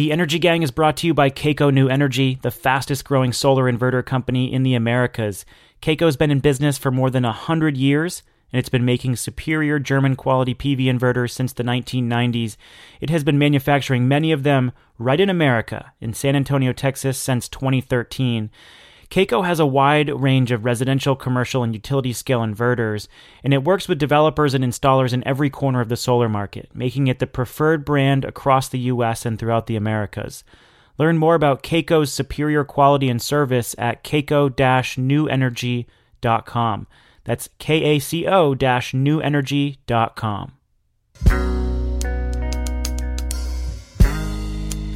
The Energy Gang is brought to you by Kaco New Energy, the fastest growing solar inverter company in the Americas. Kaco's been in business for more than 100 years, and it's been making superior German quality PV inverters since the 1990s. It has been manufacturing many of them right in America, in San Antonio, Texas, since 2013. Kaco has a wide range of residential, commercial, and utility scale inverters, and it works with developers and installers in every corner of the solar market, making it the preferred brand across the US and throughout the Americas. Learn more about Kaco's superior quality and service at kaco-newenergy.com. That's K A C O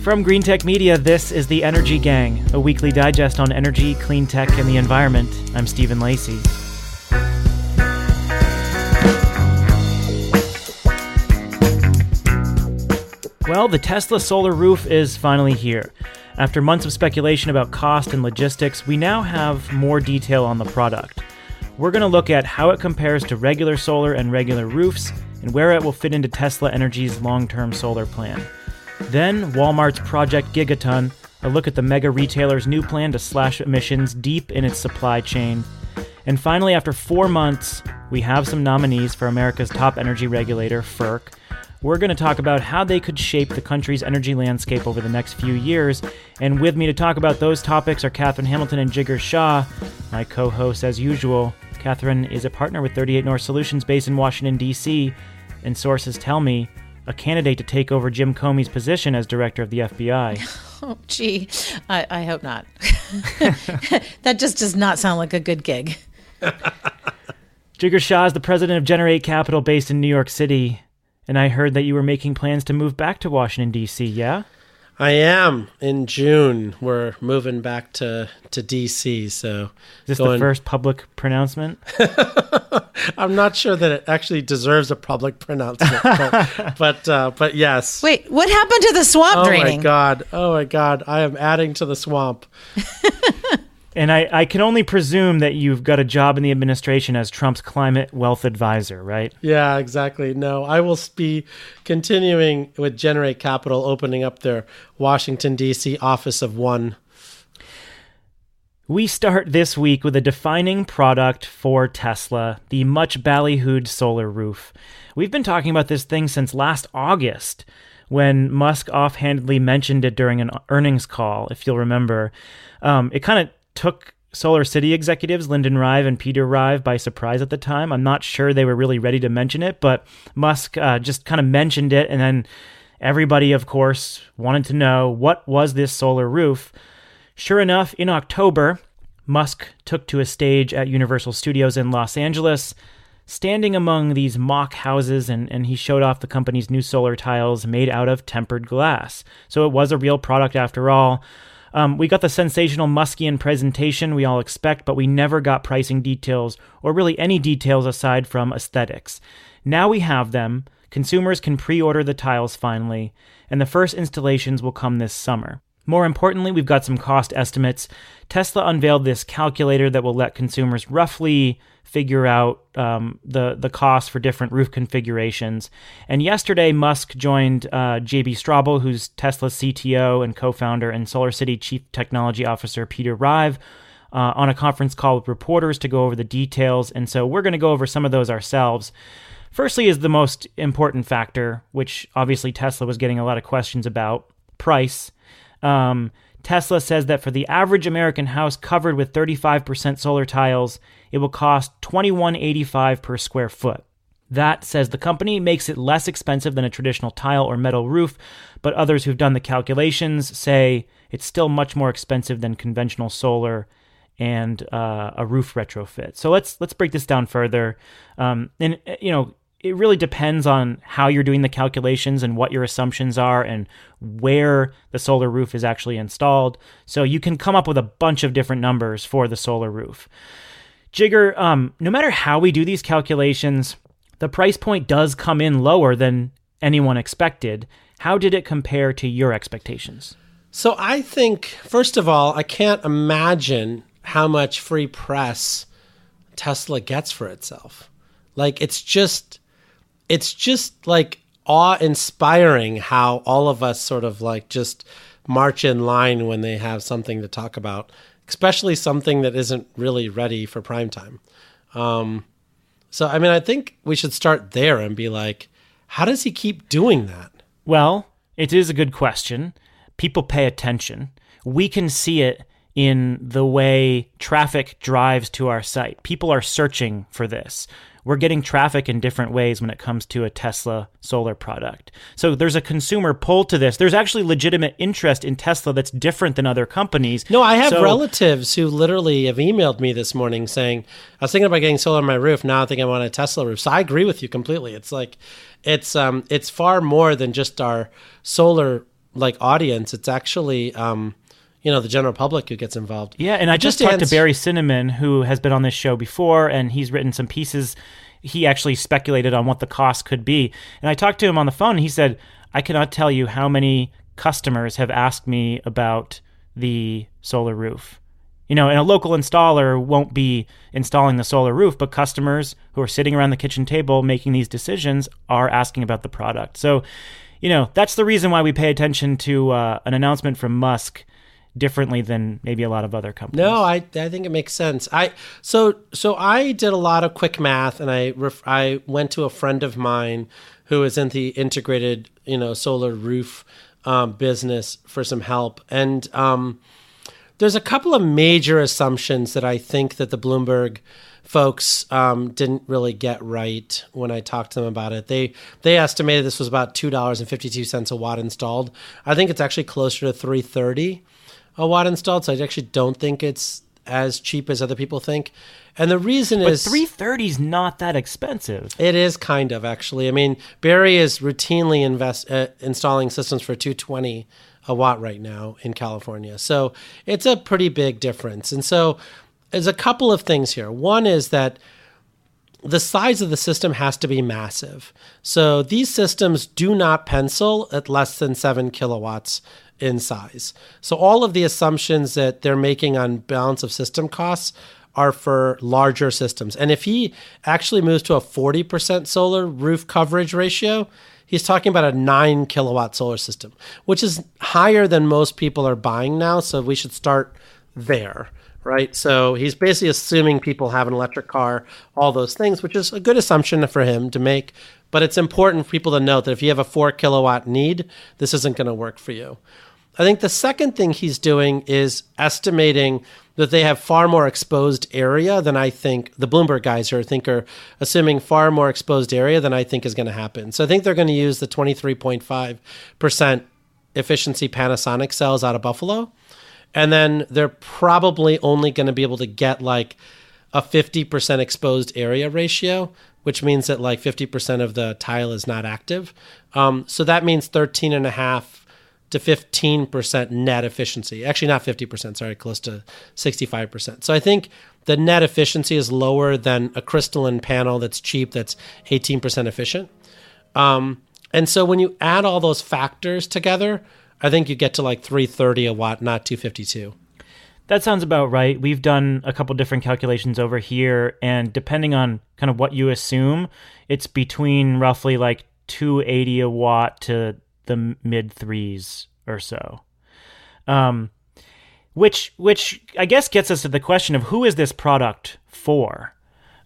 From Greentech Media, this is the Energy Gang, a weekly digest on energy, clean tech, and the environment. I'm Stephen Lacey. Well, the Tesla solar roof is finally here. After months of speculation about cost and logistics, we now have more detail on the product. We're going to look at how it compares to regular solar and regular roofs, and where it will fit into Tesla Energy's long term solar plan. Then, Walmart's Project Gigaton, a look at the mega retailer's new plan to slash emissions deep in its supply chain. And finally, after four months, we have some nominees for America's top energy regulator, FERC. We're going to talk about how they could shape the country's energy landscape over the next few years. And with me to talk about those topics are Catherine Hamilton and Jigar Shah, my co hosts as usual. Catherine is a partner with 38 North Solutions based in Washington, D.C., and sources tell me a candidate to take over Jim Comey's position as director of the FBI. Oh, gee, I, I hope not. that just does not sound like a good gig. Jigar Shah is the president of Generate Capital based in New York City. And I heard that you were making plans to move back to Washington, D.C., yeah? I am in June. We're moving back to to DC. So is this going... the first public pronouncement? I'm not sure that it actually deserves a public pronouncement, but but, uh, but, yes. Wait, what happened to the swamp oh draining? Oh my god! Oh my god! I am adding to the swamp. And I, I can only presume that you've got a job in the administration as Trump's climate wealth advisor, right? Yeah, exactly. No, I will be continuing with Generate Capital, opening up their Washington, D.C. office of one. We start this week with a defining product for Tesla, the much ballyhooed solar roof. We've been talking about this thing since last August when Musk offhandedly mentioned it during an earnings call, if you'll remember. Um, it kind of took Solar City executives Lyndon Rive and Peter Rive by surprise at the time. I'm not sure they were really ready to mention it, but Musk uh, just kind of mentioned it, and then everybody, of course, wanted to know what was this solar roof. Sure enough, in October, Musk took to a stage at Universal Studios in Los Angeles, standing among these mock houses, and, and he showed off the company's new solar tiles made out of tempered glass. So it was a real product after all. Um, we got the sensational Muskian presentation we all expect, but we never got pricing details or really any details aside from aesthetics. Now we have them. Consumers can pre order the tiles finally, and the first installations will come this summer. More importantly, we've got some cost estimates. Tesla unveiled this calculator that will let consumers roughly figure out um, the the cost for different roof configurations. And yesterday, Musk joined uh, JB Straubel, who's Tesla's CTO and co-founder, and Solar City Chief Technology Officer Peter Rive. Uh, on a conference call with reporters to go over the details, and so we're going to go over some of those ourselves. Firstly, is the most important factor, which obviously Tesla was getting a lot of questions about price. Um, Tesla says that for the average American house covered with 35% solar tiles, it will cost 21.85 per square foot. That, says the company, makes it less expensive than a traditional tile or metal roof, but others who've done the calculations say it's still much more expensive than conventional solar and uh, a roof retrofit. So let's let's break this down further. Um, and you know, it really depends on how you're doing the calculations and what your assumptions are and where the solar roof is actually installed. So you can come up with a bunch of different numbers for the solar roof. Jigar, um, no matter how we do these calculations, the price point does come in lower than anyone expected. How did it compare to your expectations? So I think, first of all, I can't imagine how much free press Tesla gets for itself. Like it's just it's just like awe inspiring how all of us sort of like just march in line when they have something to talk about, especially something that isn't really ready for prime time. Um, so, I mean, I think we should start there and be like, how does he keep doing that? Well, it is a good question. People pay attention. We can see it in the way traffic drives to our site. People are searching for this. We're getting traffic in different ways when it comes to a Tesla solar product. So there's a consumer pull to this. There's actually legitimate interest in Tesla that's different than other companies. No, I have So- relatives who literally have emailed me this morning saying, I was thinking about getting solar on my roof. Now I think I want a Tesla roof. So I agree with you completely. It's like, it's, um, it's far more than just our solar like audience. It's actually, um, you know, the general public who gets involved. Yeah, and I just, Just talked to Barry Cinnamon, who has been on this show before, and he's written some pieces. He actually speculated on what the cost could be. And I talked to him on the phone, and he said, I cannot tell you how many customers have asked me about the solar roof. You know, and a local installer won't be installing the solar roof, but customers who are sitting around the kitchen table making these decisions are asking about the product. So, you know, that's the reason why we pay attention to uh, an announcement from Musk differently than maybe a lot of other companies. No, I I think it makes sense. I so so I did a lot of quick math, and I ref, I went to a friend of mine who is in the integrated you know solar roof um, business for some help, and um, there's a couple of major assumptions that I think that the Bloomberg folks um, didn't really get right when I talked to them about it. They they estimated this was about two dollars and fifty two cents a watt installed. I think it's actually closer to three thirty a watt installed. So I actually don't think it's as cheap as other people think. And the reason But is 330 is not that expensive. it is kind of actually. I mean, Barry is routinely invest uh, installing systems for 220 a watt right now in California. So it's a pretty big difference. And so there's a couple of things here. One is that the size of the system has to be massive. So these systems do not pencil at less than seven kilowatts in size. So all of the assumptions that they're making on balance of system costs are for larger systems. And if he actually moves to a 40% solar roof coverage ratio, he's talking about a nine kilowatt solar system, which is higher than most people are buying now. So we should start there right? So he's basically assuming people have an electric car, all those things, which is a good assumption for him to make. But it's important for people to note that if you have a four kilowatt need, this isn't going to work for you. I think the second thing he's doing is estimating that they have far more exposed area than I think the Bloomberg guys are think are assuming far more exposed area than I think is going to happen. So I think they're going to use the 23.5% efficiency Panasonic cells out of Buffalo and then they're probably only going to be able to get like a 50% exposed area ratio which means that like 50% of the tile is not active. Um, so that means 13 and a half to 15% net efficiency. Actually not 50% sorry close to 65% so i think the net efficiency is lower than a crystalline panel that's cheap that's 18% efficient. Um, and so when you add all those factors together I think you get to like 330 a watt, not 252. That sounds about right. We've done a couple different calculations over here, and depending on kind of what you assume, it's between roughly like 280 a watt to the mid threes or so. Um, which which I guess gets us to the question of who is this product for?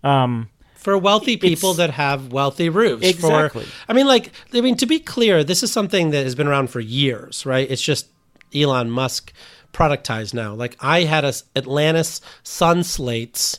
Um, For wealthy people It's- that have wealthy roofs. Exactly. For, I mean, like, I mean, to be clear, this is something that has been around for years, right? It's just Elon Musk productized now. Like, I had a Atlantis Sun Slates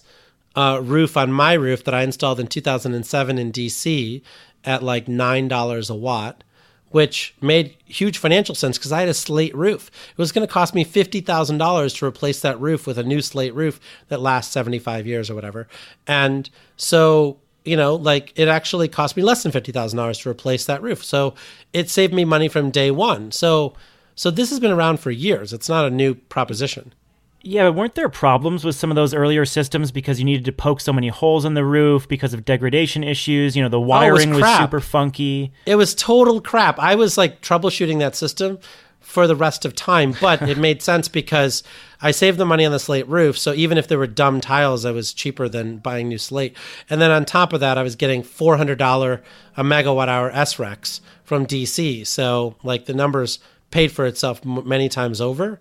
uh, roof on my roof that I installed in 2007 in DC at like $9 a watt. which made huge financial sense because I had a slate roof. It was going to cost me $50,000 to replace that roof with a new slate roof that lasts 75 years or whatever. And so, you know, like it actually cost me less than $50,000 to replace that roof. So it saved me money from day one. So, so this has been around for years. It's not a new proposition. Yeah, but weren't there problems with some of those earlier systems because you needed to poke so many holes in the roof because of degradation issues? You know, the oh, was wiring was, crap. super funky. It was total crap. I was like troubleshooting that system for the rest of time, but it made sense because I saved the money on the slate roof. So even if there were dumb tiles, I was cheaper than buying new slate. And then on top of that, I was getting $400 a megawatt hour SRECs from DC. So like the numbers paid for itself many times over.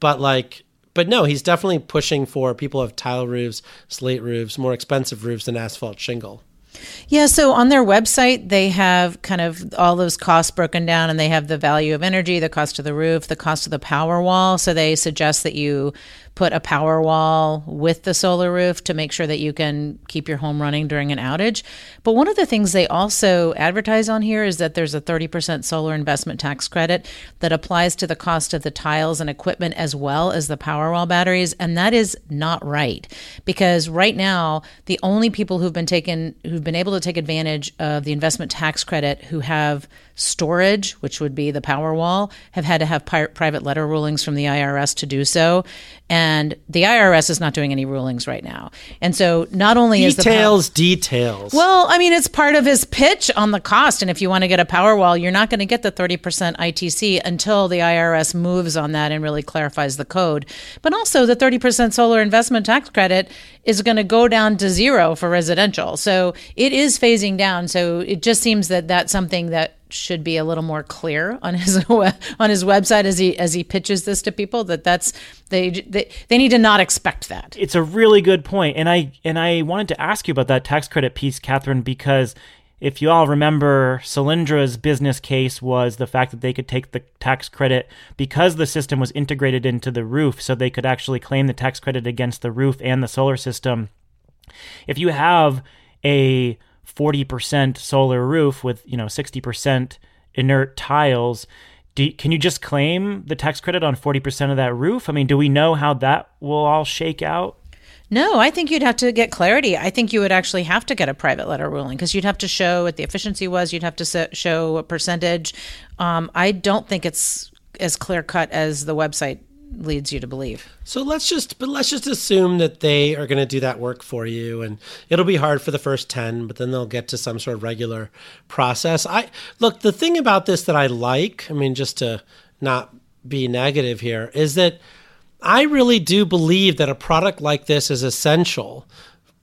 But like, but no, he's definitely pushing for people have tile roofs, slate roofs, more expensive roofs than asphalt shingle. Yeah, so on their website, they have kind of all those costs broken down and they have the value of energy, the cost of the roof, the cost of the power wall. So they suggest that you put a power wall with the solar roof to make sure that you can keep your home running during an outage. But one of the things they also advertise on here is that there's a 30% solar investment tax credit that applies to the cost of the tiles and equipment as well as the power wall batteries. And that is not right because right now, the only people who've been taken, who've been able to take advantage of the investment tax credit who have storage, which would be the power wall, have had to have private letter rulings from the IRS to do so. And the IRS is not doing any rulings right now. And so not only is the Details, details. well, I mean, it's part of his pitch on the cost. And if you want to get a power wall, you're not going to get the 30% ITC until the IRS moves on that and really clarifies the code. But also, the 30% solar investment tax credit is going to go down to zero for residential. So it is phasing down. So it just seems that that's something that should be a little more clear on his on his website as he as he pitches this to people that that's they they, they need to not expect that. It's a really good point, and I and I wanted to ask you about that tax credit piece, Catherine, because if you all remember, Solyndra's business case was the fact that they could take the tax credit because the system was integrated into the roof, so they could actually claim the tax credit against the roof and the solar system. If you have a 40% solar roof with, you know, 60% inert tiles, do, can you just claim the tax credit on 40% of that roof? I mean, do we know how that will all shake out? No, I think you'd have to get clarity. I think you would actually have to get a private letter ruling because you'd have to show what the efficiency was. You'd have to show a percentage. Um, I don't think it's as clear cut as the website leads you to believe. So let's just but let's just assume that they are going to do that work for you and it'll be hard for the first 10 but then they'll get to some sort of regular process. I look the thing about this that I like, I mean just to not be negative here is that I really do believe that a product like this is essential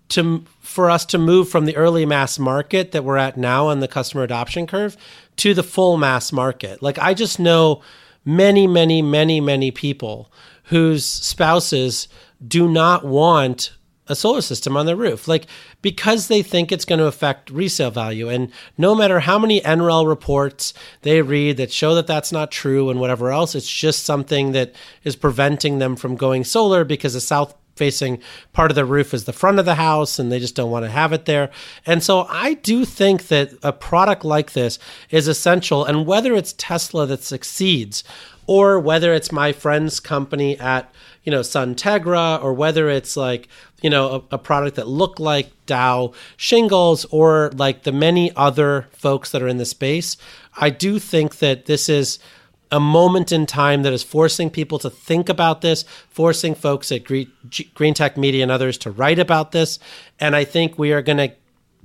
to for us to move from the early mass market that we're at now on the customer adoption curve to the full mass market. Like I just know many, many, many, many people whose spouses do not want a solar system on their roof, like because they think it's going to affect resale value. And no matter how many NREL reports they read that show that that's not true and whatever else, it's just something that is preventing them from going solar because the south facing part of the roof is the front of the house and they just don't want to have it there. And so I do think that a product like this is essential. And whether it's Tesla that succeeds or whether it's my friend's company at, you know, Suntegra or whether it's like, you know, a, a product that look like Dow shingles or like the many other folks that are in the space, I do think that this is a moment in time that is forcing people to think about this, forcing folks at Green, Tech Media and others to write about this. And I think we are going to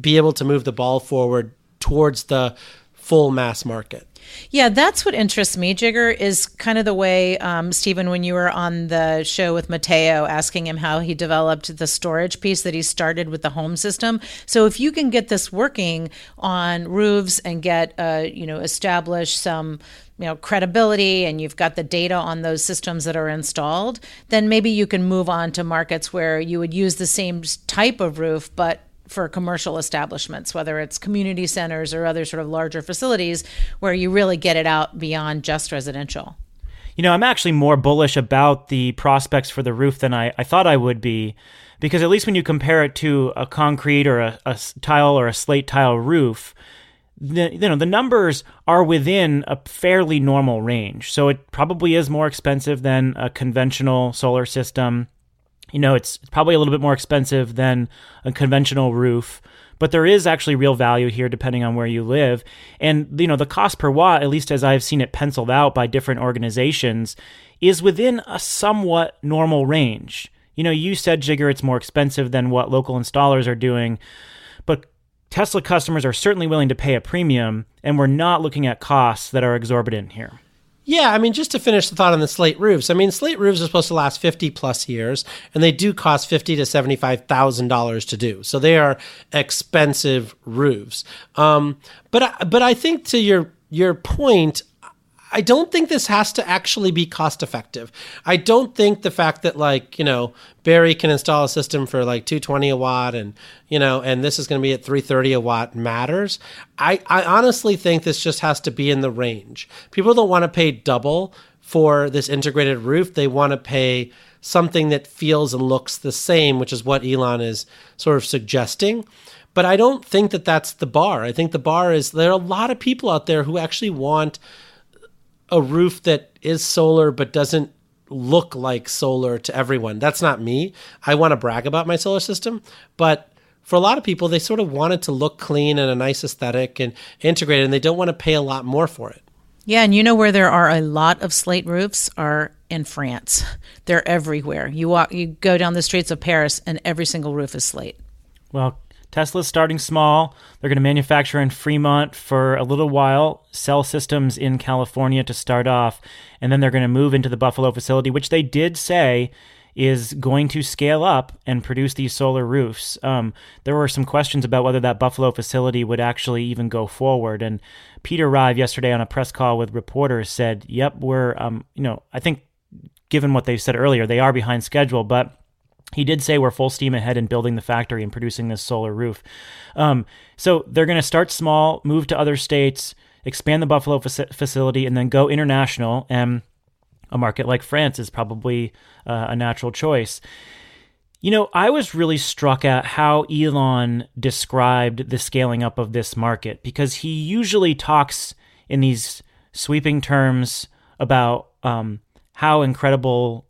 be able to move the ball forward towards the full mass market. Yeah, that's what interests me, Jigar, is kind of the way, um, Stephen, when you were on the show with Mateo, asking him how he developed the storage piece that he started with the home system. So if you can get this working on roofs and get, uh, you know, establish some you know credibility and you've got the data on those systems that are installed then maybe you can move on to markets where you would use the same type of roof but for commercial establishments, whether it's community centers or other sort of larger facilities where you really get it out beyond just residential. You know, I'm actually more bullish about the prospects for the roof than I, I thought I would be, because at least when you compare it to a concrete or a, a tile or a slate tile roof, the, you know the numbers are within a fairly normal range. So it probably is more expensive than a conventional solar system you know, it's probably a little bit more expensive than a conventional roof, but there is actually real value here depending on where you live. And, you know, the cost per watt, at least as I've seen it penciled out by different organizations, is within a somewhat normal range. You know, you said, Jigar, it's more expensive than what local installers are doing, but Tesla customers are certainly willing to pay a premium, and we're not looking at costs that are exorbitant here. Yeah, I mean, just to finish the thought on the slate roofs. I mean, slate roofs are supposed to last fifty plus years, and they do cost fifty to seventy five thousand dollars to do. So they are expensive roofs. Um, but but I think to your your point, I don't think this has to actually be cost effective. I don't think the fact that like, you know, Barry can install a system for like 220 a watt and, you know, and this is going to be at 330 a watt matters. I, I honestly think this just has to be in the range. People don't want to pay double for this integrated roof. They want to pay something that feels and looks the same, which is what Elon is sort of suggesting. But I don't think that that's the bar. I think the bar is there are a lot of people out there who actually want a roof that is solar but doesn't look like solar to everyone. That's not me. I want to brag about my solar system, but for a lot of people, they sort of want it to look clean and a nice aesthetic and integrated, and they don't want to pay a lot more for it. Yeah, and you know where there are a lot of slate roofs are in France. They're everywhere. You walk, you go down the streets of Paris, and every single roof is slate. Well, Tesla's starting small. They're going to manufacture in Fremont for a little while, sell systems in California to start off, and then they're going to move into the Buffalo facility, which they did say is going to scale up and produce these solar roofs. Um, there were some questions about whether that Buffalo facility would actually even go forward. And Peter Rive yesterday on a press call with reporters said, "Yep, we're, um, you know, I think." Given what they said earlier, they are behind schedule, but he did say we're full steam ahead in building the factory and producing this solar roof. Um, so they're going to start small, move to other states, expand the Buffalo fa- facility, and then go international. And a market like France is probably uh, a natural choice. You know, I was really struck at how Elon described the scaling up of this market because he usually talks in these sweeping terms about um, how incredible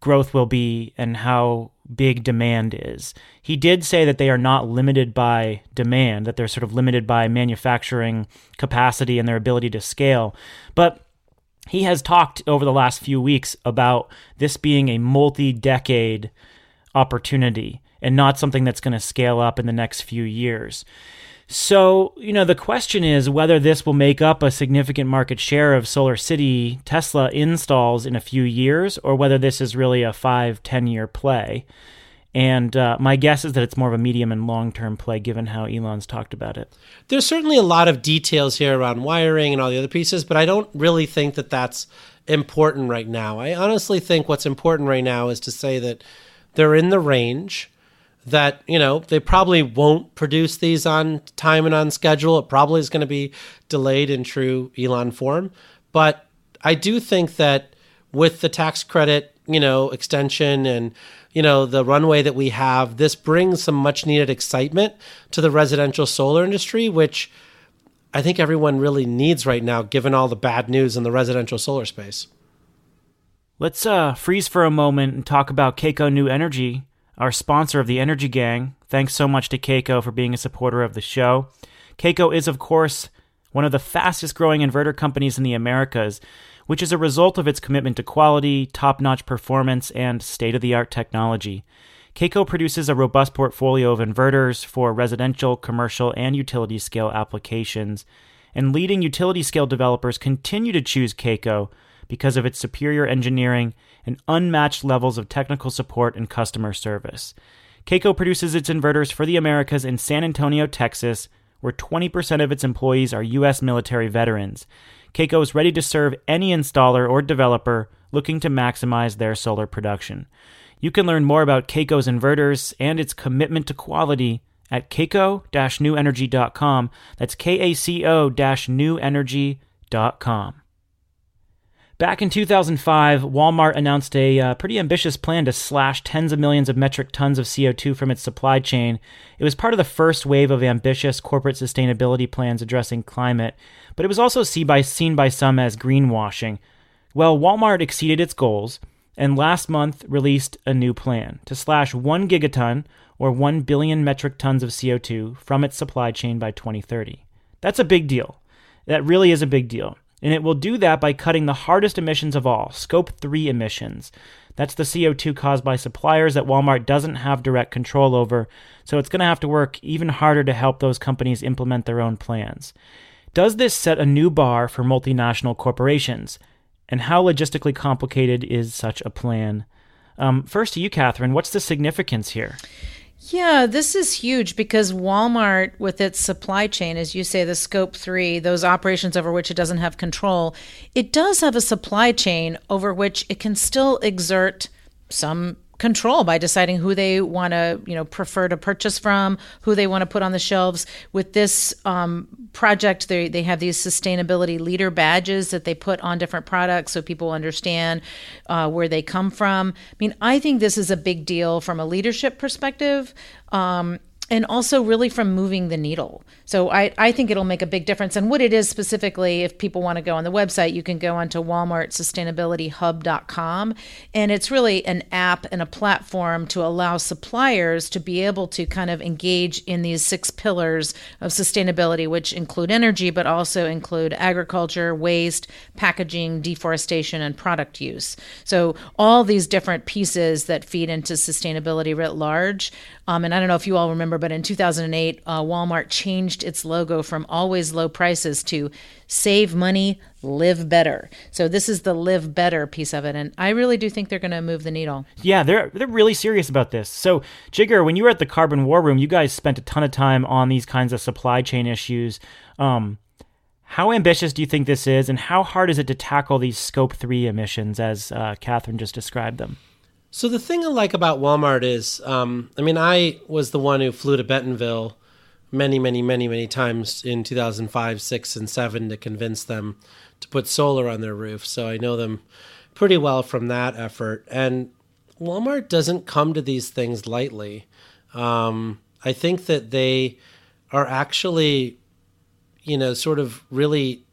growth will be and how big demand is. He did say that they are not limited by demand, that they're sort of limited by manufacturing capacity and their ability to scale. But he has talked over the last few weeks about this being a multi decade opportunity and not something that's going to scale up in the next few years. So, you know, the question is whether this will make up a significant market share of Solar City Tesla installs in a few years, or whether this is really a five, 10 year play. And uh, my guess is that it's more of a medium and long term play given how Elon's talked about it. There's certainly a lot of details here around wiring and all the other pieces, but I don't really think that that's important right now. I honestly think what's important right now is to say that they're in the range that you know they probably won't produce these on time and on schedule. It probably is going to be delayed in true Elon form, but I do think that with the tax credit, you know, extension and you know the runway that we have, this brings some much needed excitement to the residential solar industry, which I think everyone really needs right now, given all the bad news in the residential solar space. Let's uh, freeze for a moment and talk about Kaco New Energy our sponsor of the Energy Gang. Thanks so much to Kaco for being a supporter of the show. Kaco is, of course, one of the fastest growing inverter companies in the Americas, which is a result of its commitment to quality, top notch performance, and state of the art technology. Kaco produces a robust portfolio of inverters for residential, commercial, and utility scale applications, and leading utility scale developers continue to choose Kaco because of its superior engineering and unmatched levels of technical support and customer service. Kaco produces its inverters for the Americas in San Antonio, Texas, where 20% of its employees are U.S. military veterans. Kaco is ready to serve any installer or developer looking to maximize their solar production. You can learn more about Kaco's inverters and its commitment to quality at kaco-newenergy.com. That's K-A-C-O-newenergy.com. Back in 2005, Walmart announced a uh, pretty ambitious plan to slash tens of millions of metric tons of CO2 from its supply chain. It was part of the first wave of ambitious corporate sustainability plans addressing climate, but it was also seen by, seen by some as greenwashing. Well, Walmart exceeded its goals and last month released a new plan to slash 1 gigaton or 1 billion metric tons of CO2 from its supply chain by 2030. That's a big deal. That really is a big deal. And it will do that by cutting the hardest emissions of all, Scope 3 emissions. That's the CO2 caused by suppliers that Walmart doesn't have direct control over, so it's going to have to work even harder to help those companies implement their own plans. Does this set a new bar for multinational corporations? and how logistically complicated is such a plan? Um, first to you, Catherine, what's the significance here? Yeah, this is huge because Walmart, with its supply chain, as you say, the scope three, those operations over which it doesn't have control, it does have a supply chain over which it can still exert some control by deciding who they want to you know prefer to purchase from who they want to put on the shelves with this um, project they, they have these sustainability leader badges that they put on different products so people understand uh, where they come from i mean i think this is a big deal from a leadership perspective um, and also really from moving the needle. So I, I think it'll make a big difference. And what it is specifically, if people want to go on the website, you can go onto walmartsustainabilityhub.com. And it's really an app and a platform to allow suppliers to be able to kind of engage in these six pillars of sustainability, which include energy, but also include agriculture, waste, packaging, deforestation, and product use. So all these different pieces that feed into sustainability writ large. Um, and I don't know if you all remember but in 2008, uh, Walmart changed its logo from always low prices to save money, live better. So this is the live better piece of it, and I really do think they're going to move the needle. Yeah, they're they're really serious about this. So Jigar, when you were at the Carbon War Room, you guys spent a ton of time on these kinds of supply chain issues. Um, how ambitious do you think this is, and how hard is it to tackle these Scope Three emissions, as uh, Catherine just described them? So the thing I like about Walmart is, um, I mean, I was the one who flew to Bentonville many, many, many, many times in 2005, six, and seven to convince them to put solar on their roof. So I know them pretty well from that effort. And Walmart doesn't come to these things lightly. Um, I think that they are actually, you know, sort of really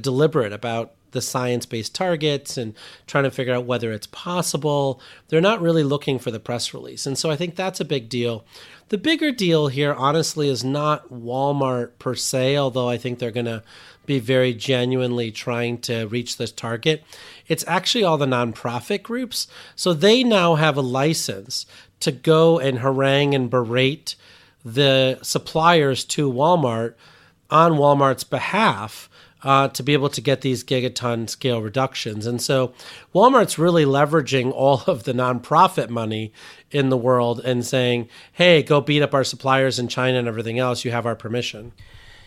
deliberate about the science based targets and trying to figure out whether it's possible. They're not really looking for the press release. And so I think that's a big deal. The bigger deal here, honestly, is not Walmart per se, although I think they're going to be very genuinely trying to reach this target. It's actually all the nonprofit groups. So they now have a license to go and harangue and berate the suppliers to Walmart on Walmart's behalf uh, to be able to get these gigaton scale reductions. And so Walmart's really leveraging all of the nonprofit money in the world and saying, hey, go beat up our suppliers in China and everything else. You have our permission.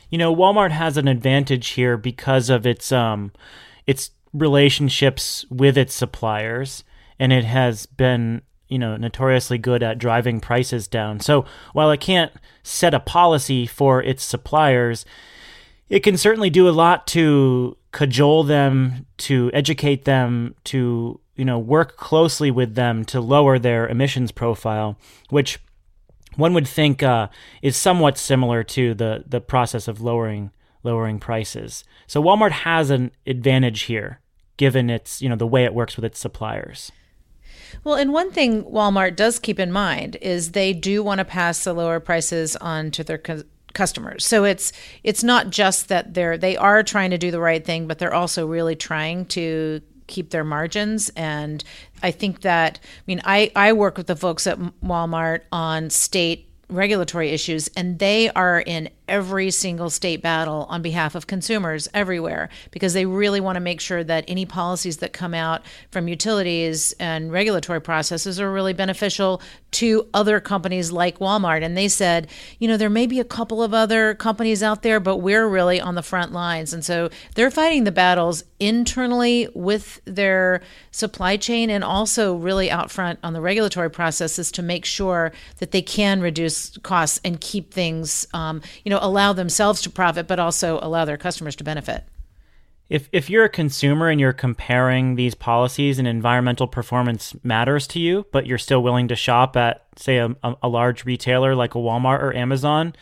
You know, Walmart has an advantage here because of its um, its relationships with its suppliers, and it has been you know notoriously good at driving prices down. So while it can't set a policy for its suppliers, it can certainly do a lot to cajole them, to educate them, to you know work closely with them to lower their emissions profile, which one would think uh, is somewhat similar to the the process of lowering lowering prices. So Walmart has an advantage here, given its you know the way it works with its suppliers. Well, and one thing Walmart does keep in mind is they do want to pass the lower prices on to their customers. So it's it's not just that they're they are trying to do the right thing, but they're also really trying to keep their margins and I think that I mean I I work with the folks at Walmart on state regulatory issues and they are in every single state battle on behalf of consumers everywhere because they really want to make sure that any policies that come out from utilities and regulatory processes are really beneficial to other companies like Walmart. And they said, you know, there may be a couple of other companies out there, but we're really on the front lines. And so they're fighting the battles internally with their supply chain and also really out front on the regulatory processes to make sure that they can reduce costs and keep things, um, you know, know allow themselves to profit but also allow their customers to benefit if if you're a consumer and you're comparing these policies and environmental performance matters to you but you're still willing to shop at say a, a large retailer like a Walmart or Amazon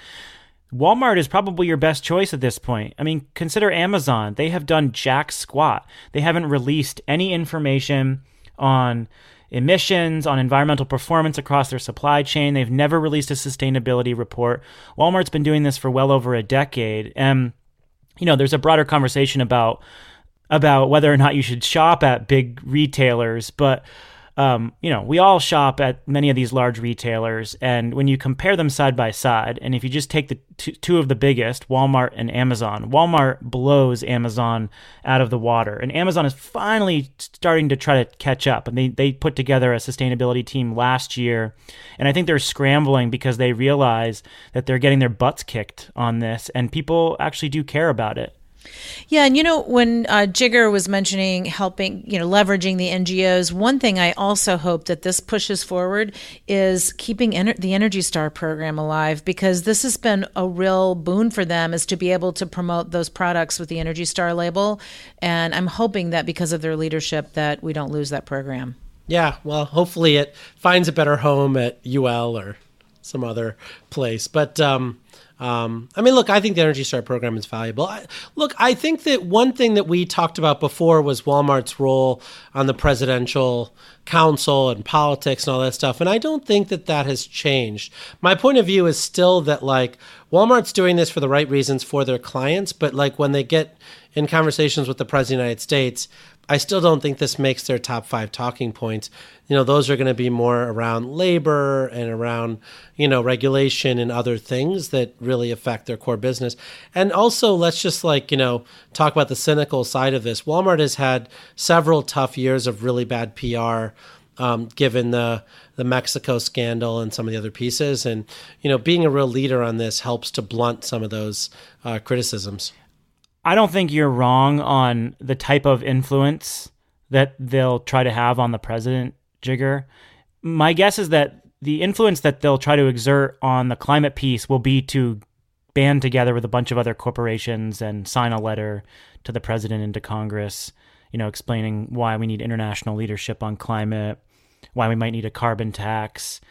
Walmart is probably your best choice at this point. I mean, consider Amazon. They have done jack squat. They haven't released any information on emissions, on environmental performance across their supply chain. They've never released a sustainability report. Walmart's been doing this for well over a decade. And, you know, there's a broader conversation about about whether or not you should shop at big retailers, but um, you know, we all shop at many of these large retailers, and when you compare them side by side, and if you just take the two, two of the biggest, Walmart and Amazon, Walmart blows Amazon out of the water, and Amazon is finally starting to try to catch up. And they they put together a sustainability team last year, and I think they're scrambling because they realize that they're getting their butts kicked on this, and people actually do care about it. Yeah, and you know when uh, Jigar was mentioning helping, you know, leveraging the NGOs. One thing I also hope that this pushes forward is keeping ener- the Energy Star program alive because this has been a real boon for them is to be able to promote those products with the Energy Star label, and I'm hoping that because of their leadership that we don't lose that program. Yeah, well, hopefully it finds a better home at UL or some other place, but. Um, um, I mean, look, I think the Energy Star program is valuable. I, look, I think that one thing that we talked about before was Walmart's role on the presidential council and politics and all that stuff. And I don't think that that has changed. My point of view is still that, like, Walmart's doing this for the right reasons for their clients, but, like, when they get in conversations with the President of the United States, I still don't think this makes their top five talking points. You know, those are going to be more around labor and around, you know, regulation and other things that really affect their core business. And also, let's just like, you know, talk about the cynical side of this. Walmart has had several tough years of really bad PR. Um, given the the Mexico scandal and some of the other pieces, and you know, being a real leader on this helps to blunt some of those uh, criticisms. I don't think you're wrong on the type of influence that they'll try to have on the president, Jigar. My guess is that the influence that they'll try to exert on the climate piece will be to band together with a bunch of other corporations and sign a letter to the president and to Congress, you know, explaining why we need international leadership on climate, why we might need a carbon tax.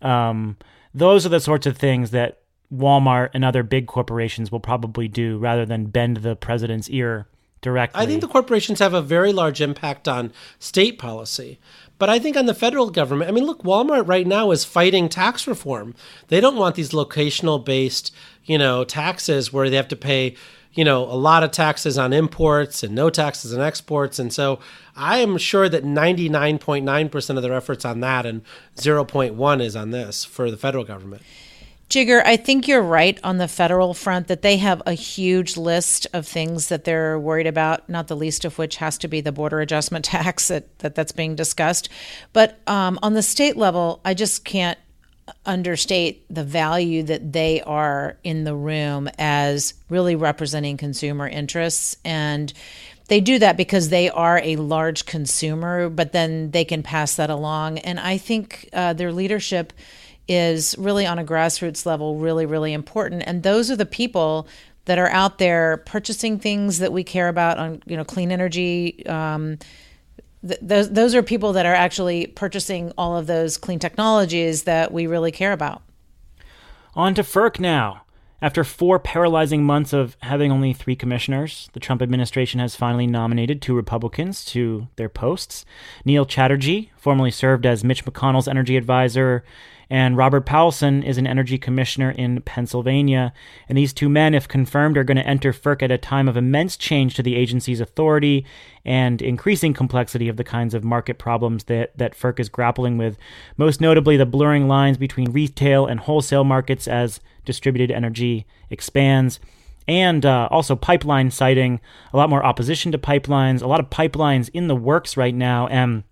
Um, those are the sorts of things that Walmart and other big corporations will probably do rather than bend the president's ear directly. I think the corporations have a very large impact on state policy. But I think on the federal government, I mean, look, Walmart right now is fighting tax reform. They don't want these locational based, you know, taxes where they have to pay, you know, a lot of taxes on imports and no taxes on exports. And so I am sure that 99.9% of their efforts on that and 0.1 is on this for the federal government. Jigar, I think you're right on the federal front that they have a huge list of things that they're worried about, not the least of which has to be the border adjustment tax that, that that's being discussed. But um, on the state level, I just can't understate the value that they are in the room as really representing consumer interests and they do that because they are a large consumer but then they can pass that along and i think uh, their leadership is really on a grassroots level really really important. And those are the people that are out there purchasing things that we care about on you know clean energy um, th- those those are people that are actually purchasing all of those clean technologies that we really care about. On to FERC now. After four paralyzing months of having only three commissioners, the Trump administration has finally nominated two Republicans to their posts. Neil Chatterjee, formerly served as Mitch McConnell's energy advisor, and Robert Powelson is an energy commissioner in Pennsylvania. And these two men, if confirmed, are going to enter FERC at a time of immense change to the agency's authority and increasing complexity of the kinds of market problems that, that FERC is grappling with, most notably the blurring lines between retail and wholesale markets as distributed energy expands and uh, also pipeline siting, a lot more opposition to pipelines, a lot of pipelines in the works right now, and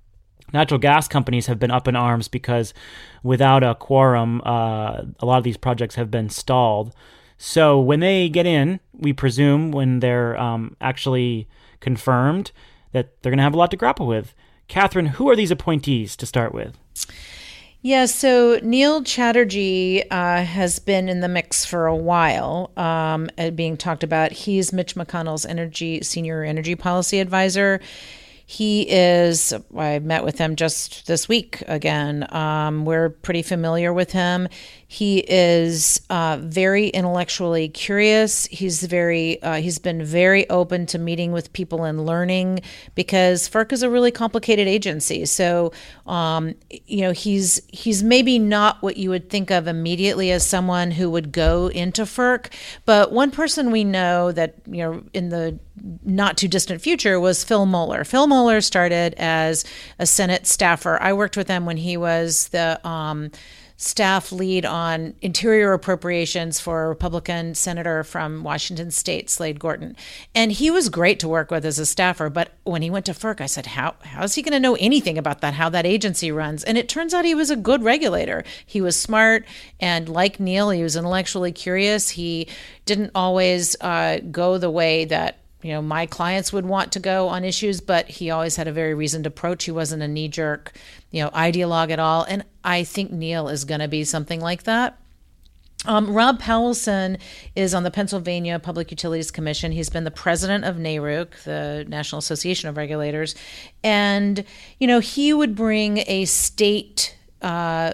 natural gas companies have been up in arms because without a quorum, uh, a lot of these projects have been stalled. So when they get in, we presume when they're um, actually confirmed that they're going to have a lot to grapple with. Catherine, who are these appointees to start with? Yeah, so Neil Chatterjee uh, has been in the mix for a while, um, being talked about. He's Mitch McConnell's energy senior energy policy advisor. He is, I met with him just this week again. Um, we're pretty familiar with him. He is uh, very intellectually curious. He's very uh, he's been very open to meeting with people and learning because FERC is a really complicated agency. So um, you know he's he's maybe not what you would think of immediately as someone who would go into FERC, but one person we know that you know in the not too distant future was Phil Moeller. Phil Moeller started as a Senate staffer. I worked with him when he was the um, staff lead on interior appropriations for a Republican senator from Washington State, Slade Gorton. And he was great to work with as a staffer. But when he went to FERC, I said, How how is he going to know anything about that, how that agency runs? And it turns out he was a good regulator. He was smart and like Neil, he was intellectually curious. He didn't always uh, go the way that you know my clients would want to go on issues but he always had a very reasoned approach he wasn't a knee jerk you know ideologue at all and i think neil is going to be something like that um, Rob Powelson is on the Pennsylvania Public Utilities Commission. He's been the president of NARUC, the National Association of Regulators. And, you know, he would bring a state uh,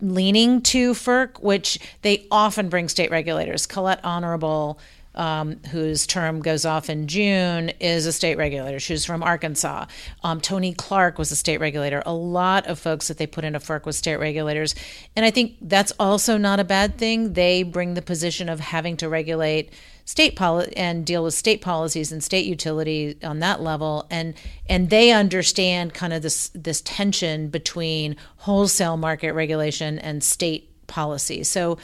leaning to FERC, which they often bring state regulators. Colette Honorable um, whose term goes off in June, is a state regulator. She's from Arkansas. Um, Tony Clark was a state regulator. A lot of folks that they put into FERC was state regulators. And I think that's also not a bad thing. They bring the position of having to regulate state policy and deal with state policies and state utility on that level and and they understand kind of this this tension between wholesale market regulation and state policy so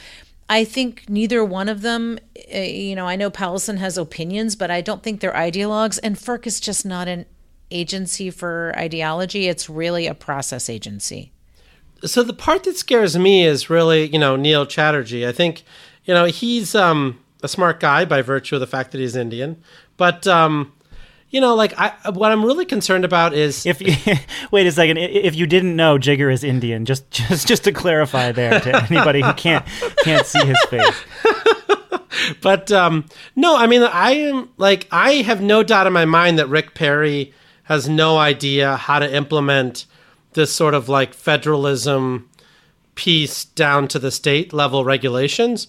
I think neither one of them, uh, you know, I know Powelson has opinions, but I don't think they're ideologues. And FERC is just not an agency for ideology, it's really a process agency. So the part that scares me is really, you know, Neil Chatterjee. I think, you know, he's um, a smart guy by virtue of the fact that he's Indian. But um, you know, like I, what I'm really concerned about is if you wait a second, if you didn't know, Jigar is Indian. Just, just, just to clarify there to anybody who can't can't see his face. but um, no, I mean, I am like I have no doubt in my mind that Rick Perry has no idea how to implement this sort of like federalism piece down to the state level regulations.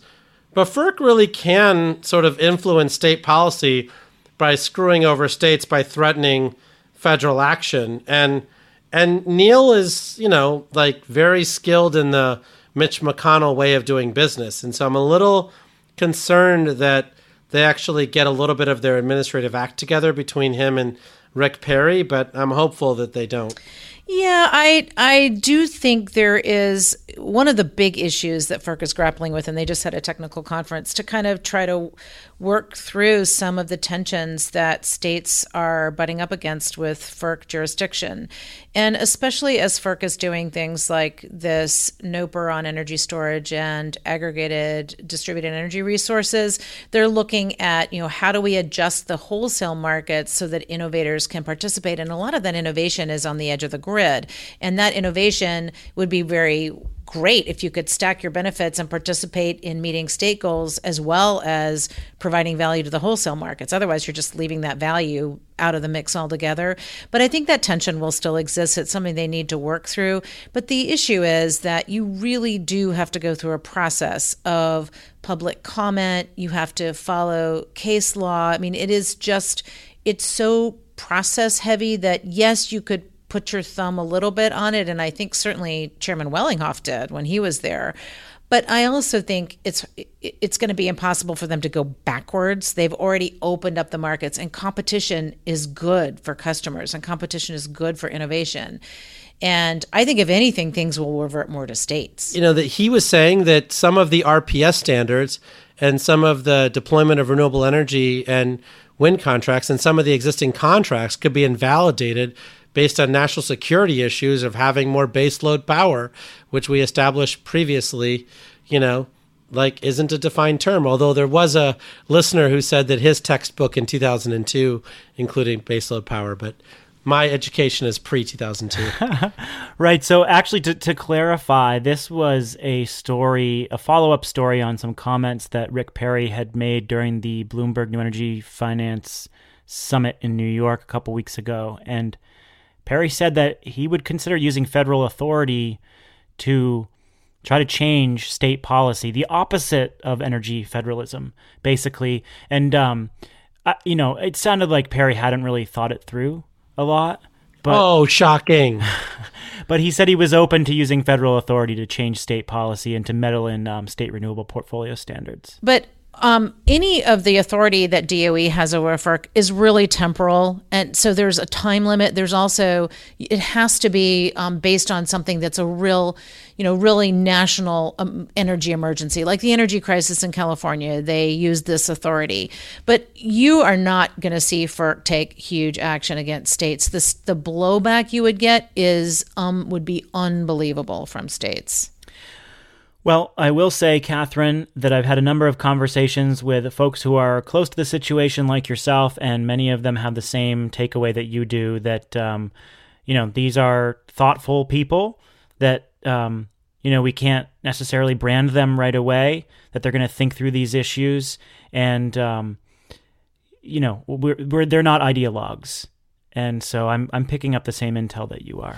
But FERC really can sort of influence state policy by screwing over states by threatening federal action. And and Neil is you know like very skilled in the Mitch McConnell way of doing business. And so I'm a little concerned that they actually get a little bit of their administrative act together between him and Rick Perry but I'm hopeful that they don't. Yeah, I I do think there is one of the big issues that FERC is grappling with, and they just had a technical conference to kind of try to work through some of the tensions that states are butting up against with FERC jurisdiction. And especially as FERC is doing things like this NOPR on energy storage and aggregated distributed energy resources, they're looking at, you know, how do we adjust the wholesale markets so that innovators can participate? And a lot of that innovation is on the edge of the grid. And that innovation would be very great if you could stack your benefits and participate in meeting state goals as well as providing value to the wholesale markets. Otherwise, you're just leaving that value out of the mix altogether. But I think that tension will still exist. It's something they need to work through. But the issue is that you really do have to go through a process of public comment. You have to follow case law. I mean, it is just, it's so process heavy that yes, you could put your thumb a little bit on it. And I think certainly Chairman Wellinghoff did when he was there. But I also think it's it's going to be impossible for them to go backwards. They've already opened up the markets, and competition is good for customers, and competition is good for innovation. And I think if anything, things will revert more to states. You know that he was saying that some of the RPS standards and some of the deployment of renewable energy and wind contracts and some of the existing contracts could be invalidated based on national security issues of having more baseload power, which we established previously, you know, like isn't a defined term. Although there was a listener who said that his textbook in 2002 including baseload power, but my education is pre 2002. right. So, actually, to, to clarify, this was a story, a follow up story on some comments that Rick Perry had made during the Bloomberg New Energy Finance Summit in New York a couple weeks ago. And Perry said that he would consider using federal authority to try to change state policy, the opposite of energy federalism, basically. And um, I, you know, it sounded like Perry hadn't really thought it through a lot. But, oh, shocking! but he said he was open to using federal authority to change state policy and to meddle in um, state renewable portfolio standards. But um, any of the authority that DOE has over FERC is really temporal, and so there's a time limit. There's also it has to be um, based on something that's a real, you know, really national um, energy emergency, like the energy crisis in California. They use this authority, but you are not going to see FERC take huge action against states. This the blowback you would get is um, would be unbelievable from states. Well, I will say, Catherine, that I've had a number of conversations with folks who are close to the situation, like yourself, and many of them have the same takeaway that you do. That um, you know, these are thoughtful people. That um, you know, we can't necessarily brand them right away. That they're going to think through these issues, and um, you know, we're, we're they're not ideologues. And so I'm I'm picking up the same intel that you are.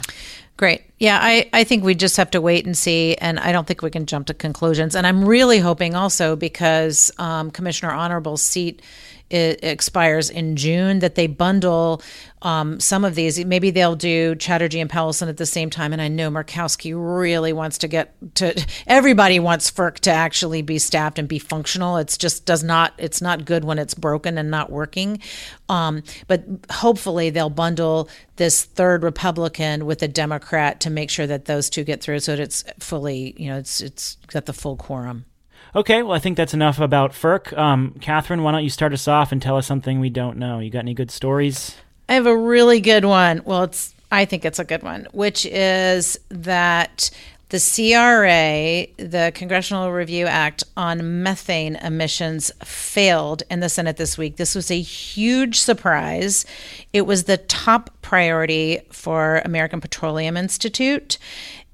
Great. Yeah, I, I think we just have to wait and see. And I don't think we can jump to conclusions. And I'm really hoping also because um, Commissioner Honorable's seat it expires in June that they bundle um, some of these. Maybe they'll do Chatterjee and Powelson at the same time. And I know Murkowski really wants to get to. Everybody wants FERC to actually be staffed and be functional. It's just does not. It's not good when it's broken and not working. Um, but hopefully they'll bundle this third Republican with a Democrat to make sure that those two get through, so that it's fully. You know, it's it's got the full quorum. Okay, well, I think that's enough about FERC. Um, Catherine, why don't you start us off and tell us something we don't know? You got any good stories? I have a really good one. Well, it's I think it's a good one, which is that the CRA, the Congressional Review Act on methane emissions, failed in the Senate this week. This was a huge surprise. It was the top priority for American Petroleum Institute.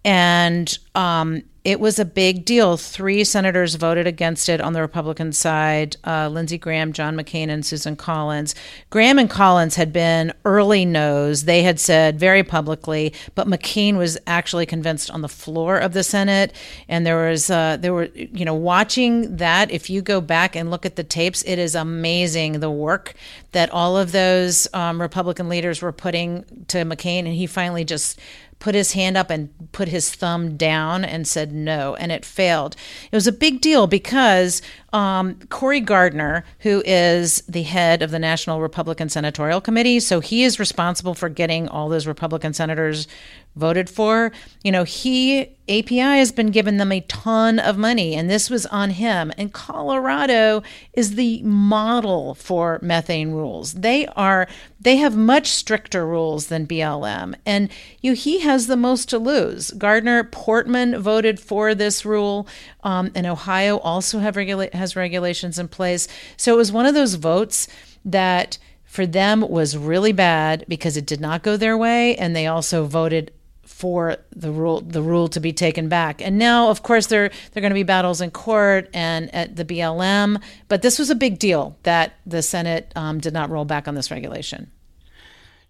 And um, it was a big deal. Three senators voted against it on the Republican side uh, Lindsey Graham, John McCain, and Susan Collins. Graham and Collins had been early no's. They had said very publicly, but McCain was actually convinced on the floor of the Senate. And there was, uh, there were, you know, watching that, if you go back and look at the tapes, it is amazing the work that all of those um, Republican leaders were putting to McCain. And he finally just put his hand up and put his thumb down and said no, and it failed. It was a big deal because um, Cory Gardner, who is the head of the National Republican Senatorial Committee, so he is responsible for getting all those Republican senators voted for. You know, he, API has been giving them a ton of money, and this was on him. And Colorado is the model for methane rules. They are, they have much stricter rules than BLM. And you he has the most to lose. Gardner, Portman voted for this rule, um, and Ohio also have regula- has regulations in place. So it was one of those votes that for them was really bad because it did not go their way, and they also voted for the rule the rule to be taken back. And now, of course, there there are going to be battles in court and at the BLM. But this was a big deal that the Senate um, did not roll back on this regulation.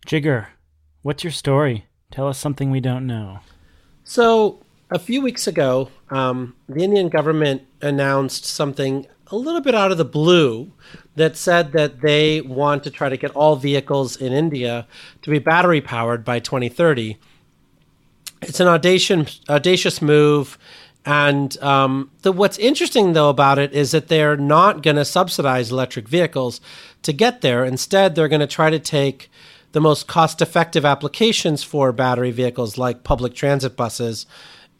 Jigar, what's your story? Tell us something we don't know. So a few weeks ago, um, the Indian government announced something a little bit out of the blue that said that they want to try to get all vehicles in India to be battery powered by 2030. It's an audacious, audacious move. And um, the, what's interesting, though, about it is that they're not going to subsidize electric vehicles to get there. Instead, they're going to try to take the most cost effective applications for battery vehicles, like public transit buses,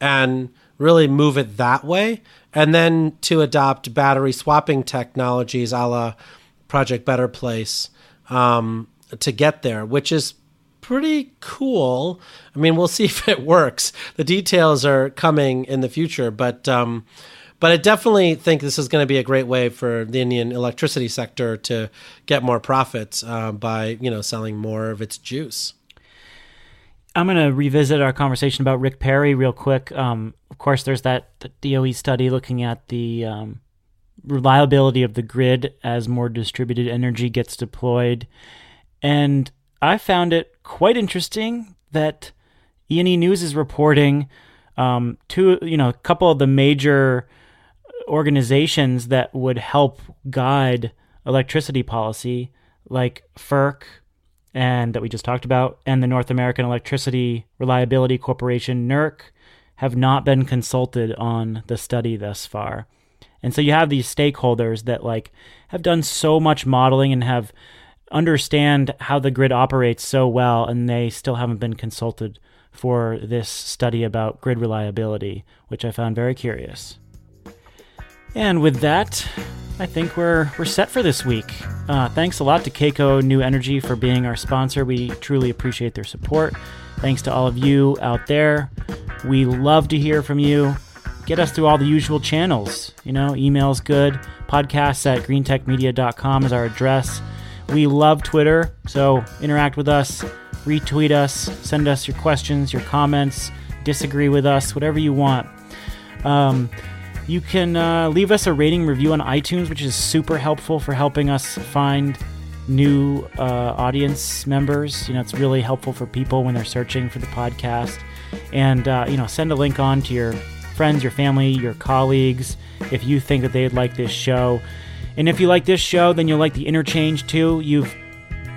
and really move it that way. And then to adopt battery swapping technologies a la Project Better Place um, to get there, which is pretty cool. I mean, we'll see if it works. The details are coming in the future, but um, but I definitely think this is going to be a great way for the Indian electricity sector to get more profits uh, by you know selling more of its juice. I'm going to revisit our conversation about Rick Perry real quick. Um, of course, there's that DOE study looking at the um, reliability of the grid as more distributed energy gets deployed. And I found it quite interesting that E&E News is reporting um, two, you know, a couple of the major organizations that would help guide electricity policy, like FERC, and that we just talked about, and the North American Electricity Reliability Corporation, NERC, have not been consulted on the study thus far. And so you have these stakeholders that like have done so much modeling and have understand how the grid operates so well and they still haven't been consulted for this study about grid reliability, which I found very curious. And with that, I think we're we're set for this week. Uh, thanks a lot to Kaco New Energy for being our sponsor. We truly appreciate their support. Thanks to all of you out there. We love to hear from you. Get us through all the usual channels. You know, email's good. Podcasts at greentechmedia.com is our address. We love Twitter, so interact with us, retweet us, send us your questions, your comments, disagree with us, whatever you want. Um, you can uh, leave us a rating review on iTunes, which is super helpful for helping us find new uh, audience members. You know, it's really helpful for people when they're searching for the podcast. And, uh, you know, send a link on to your friends, your family, your colleagues if you think that they'd like this show. And if you like this show, then you'll like the interchange too. You've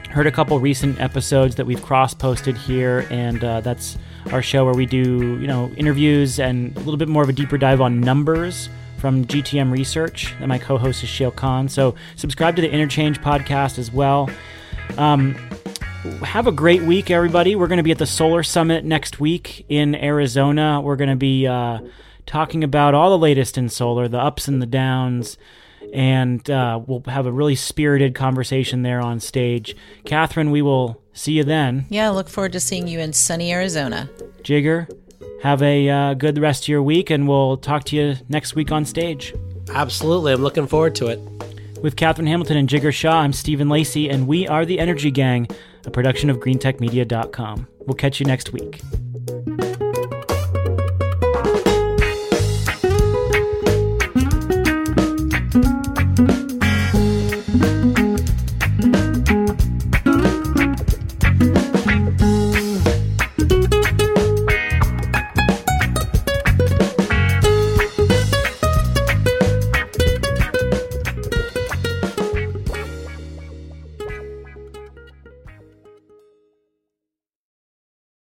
heard a couple recent episodes that we've cross posted here, and uh, that's our show where we do, you know, interviews and a little bit more of a deeper dive on numbers from GTM Research. And my co-host is Shail Khan. So subscribe to the Interchange podcast as well. Um, have a great week, everybody. We're going to be at the Solar Summit next week in Arizona. We're going to be uh, talking about all the latest in solar, the ups and the downs and uh, we'll have a really spirited conversation there on stage. Catherine, we will see you then. Yeah, look forward to seeing you in sunny Arizona. Jigar, have a uh, good rest of your week, and we'll talk to you next week on stage. Absolutely. I'm looking forward to it. With Catherine Hamilton and Jigar Shah, I'm Stephen Lacey, and we are the Energy Gang, a production of greentechmedia.com. We'll catch you next week.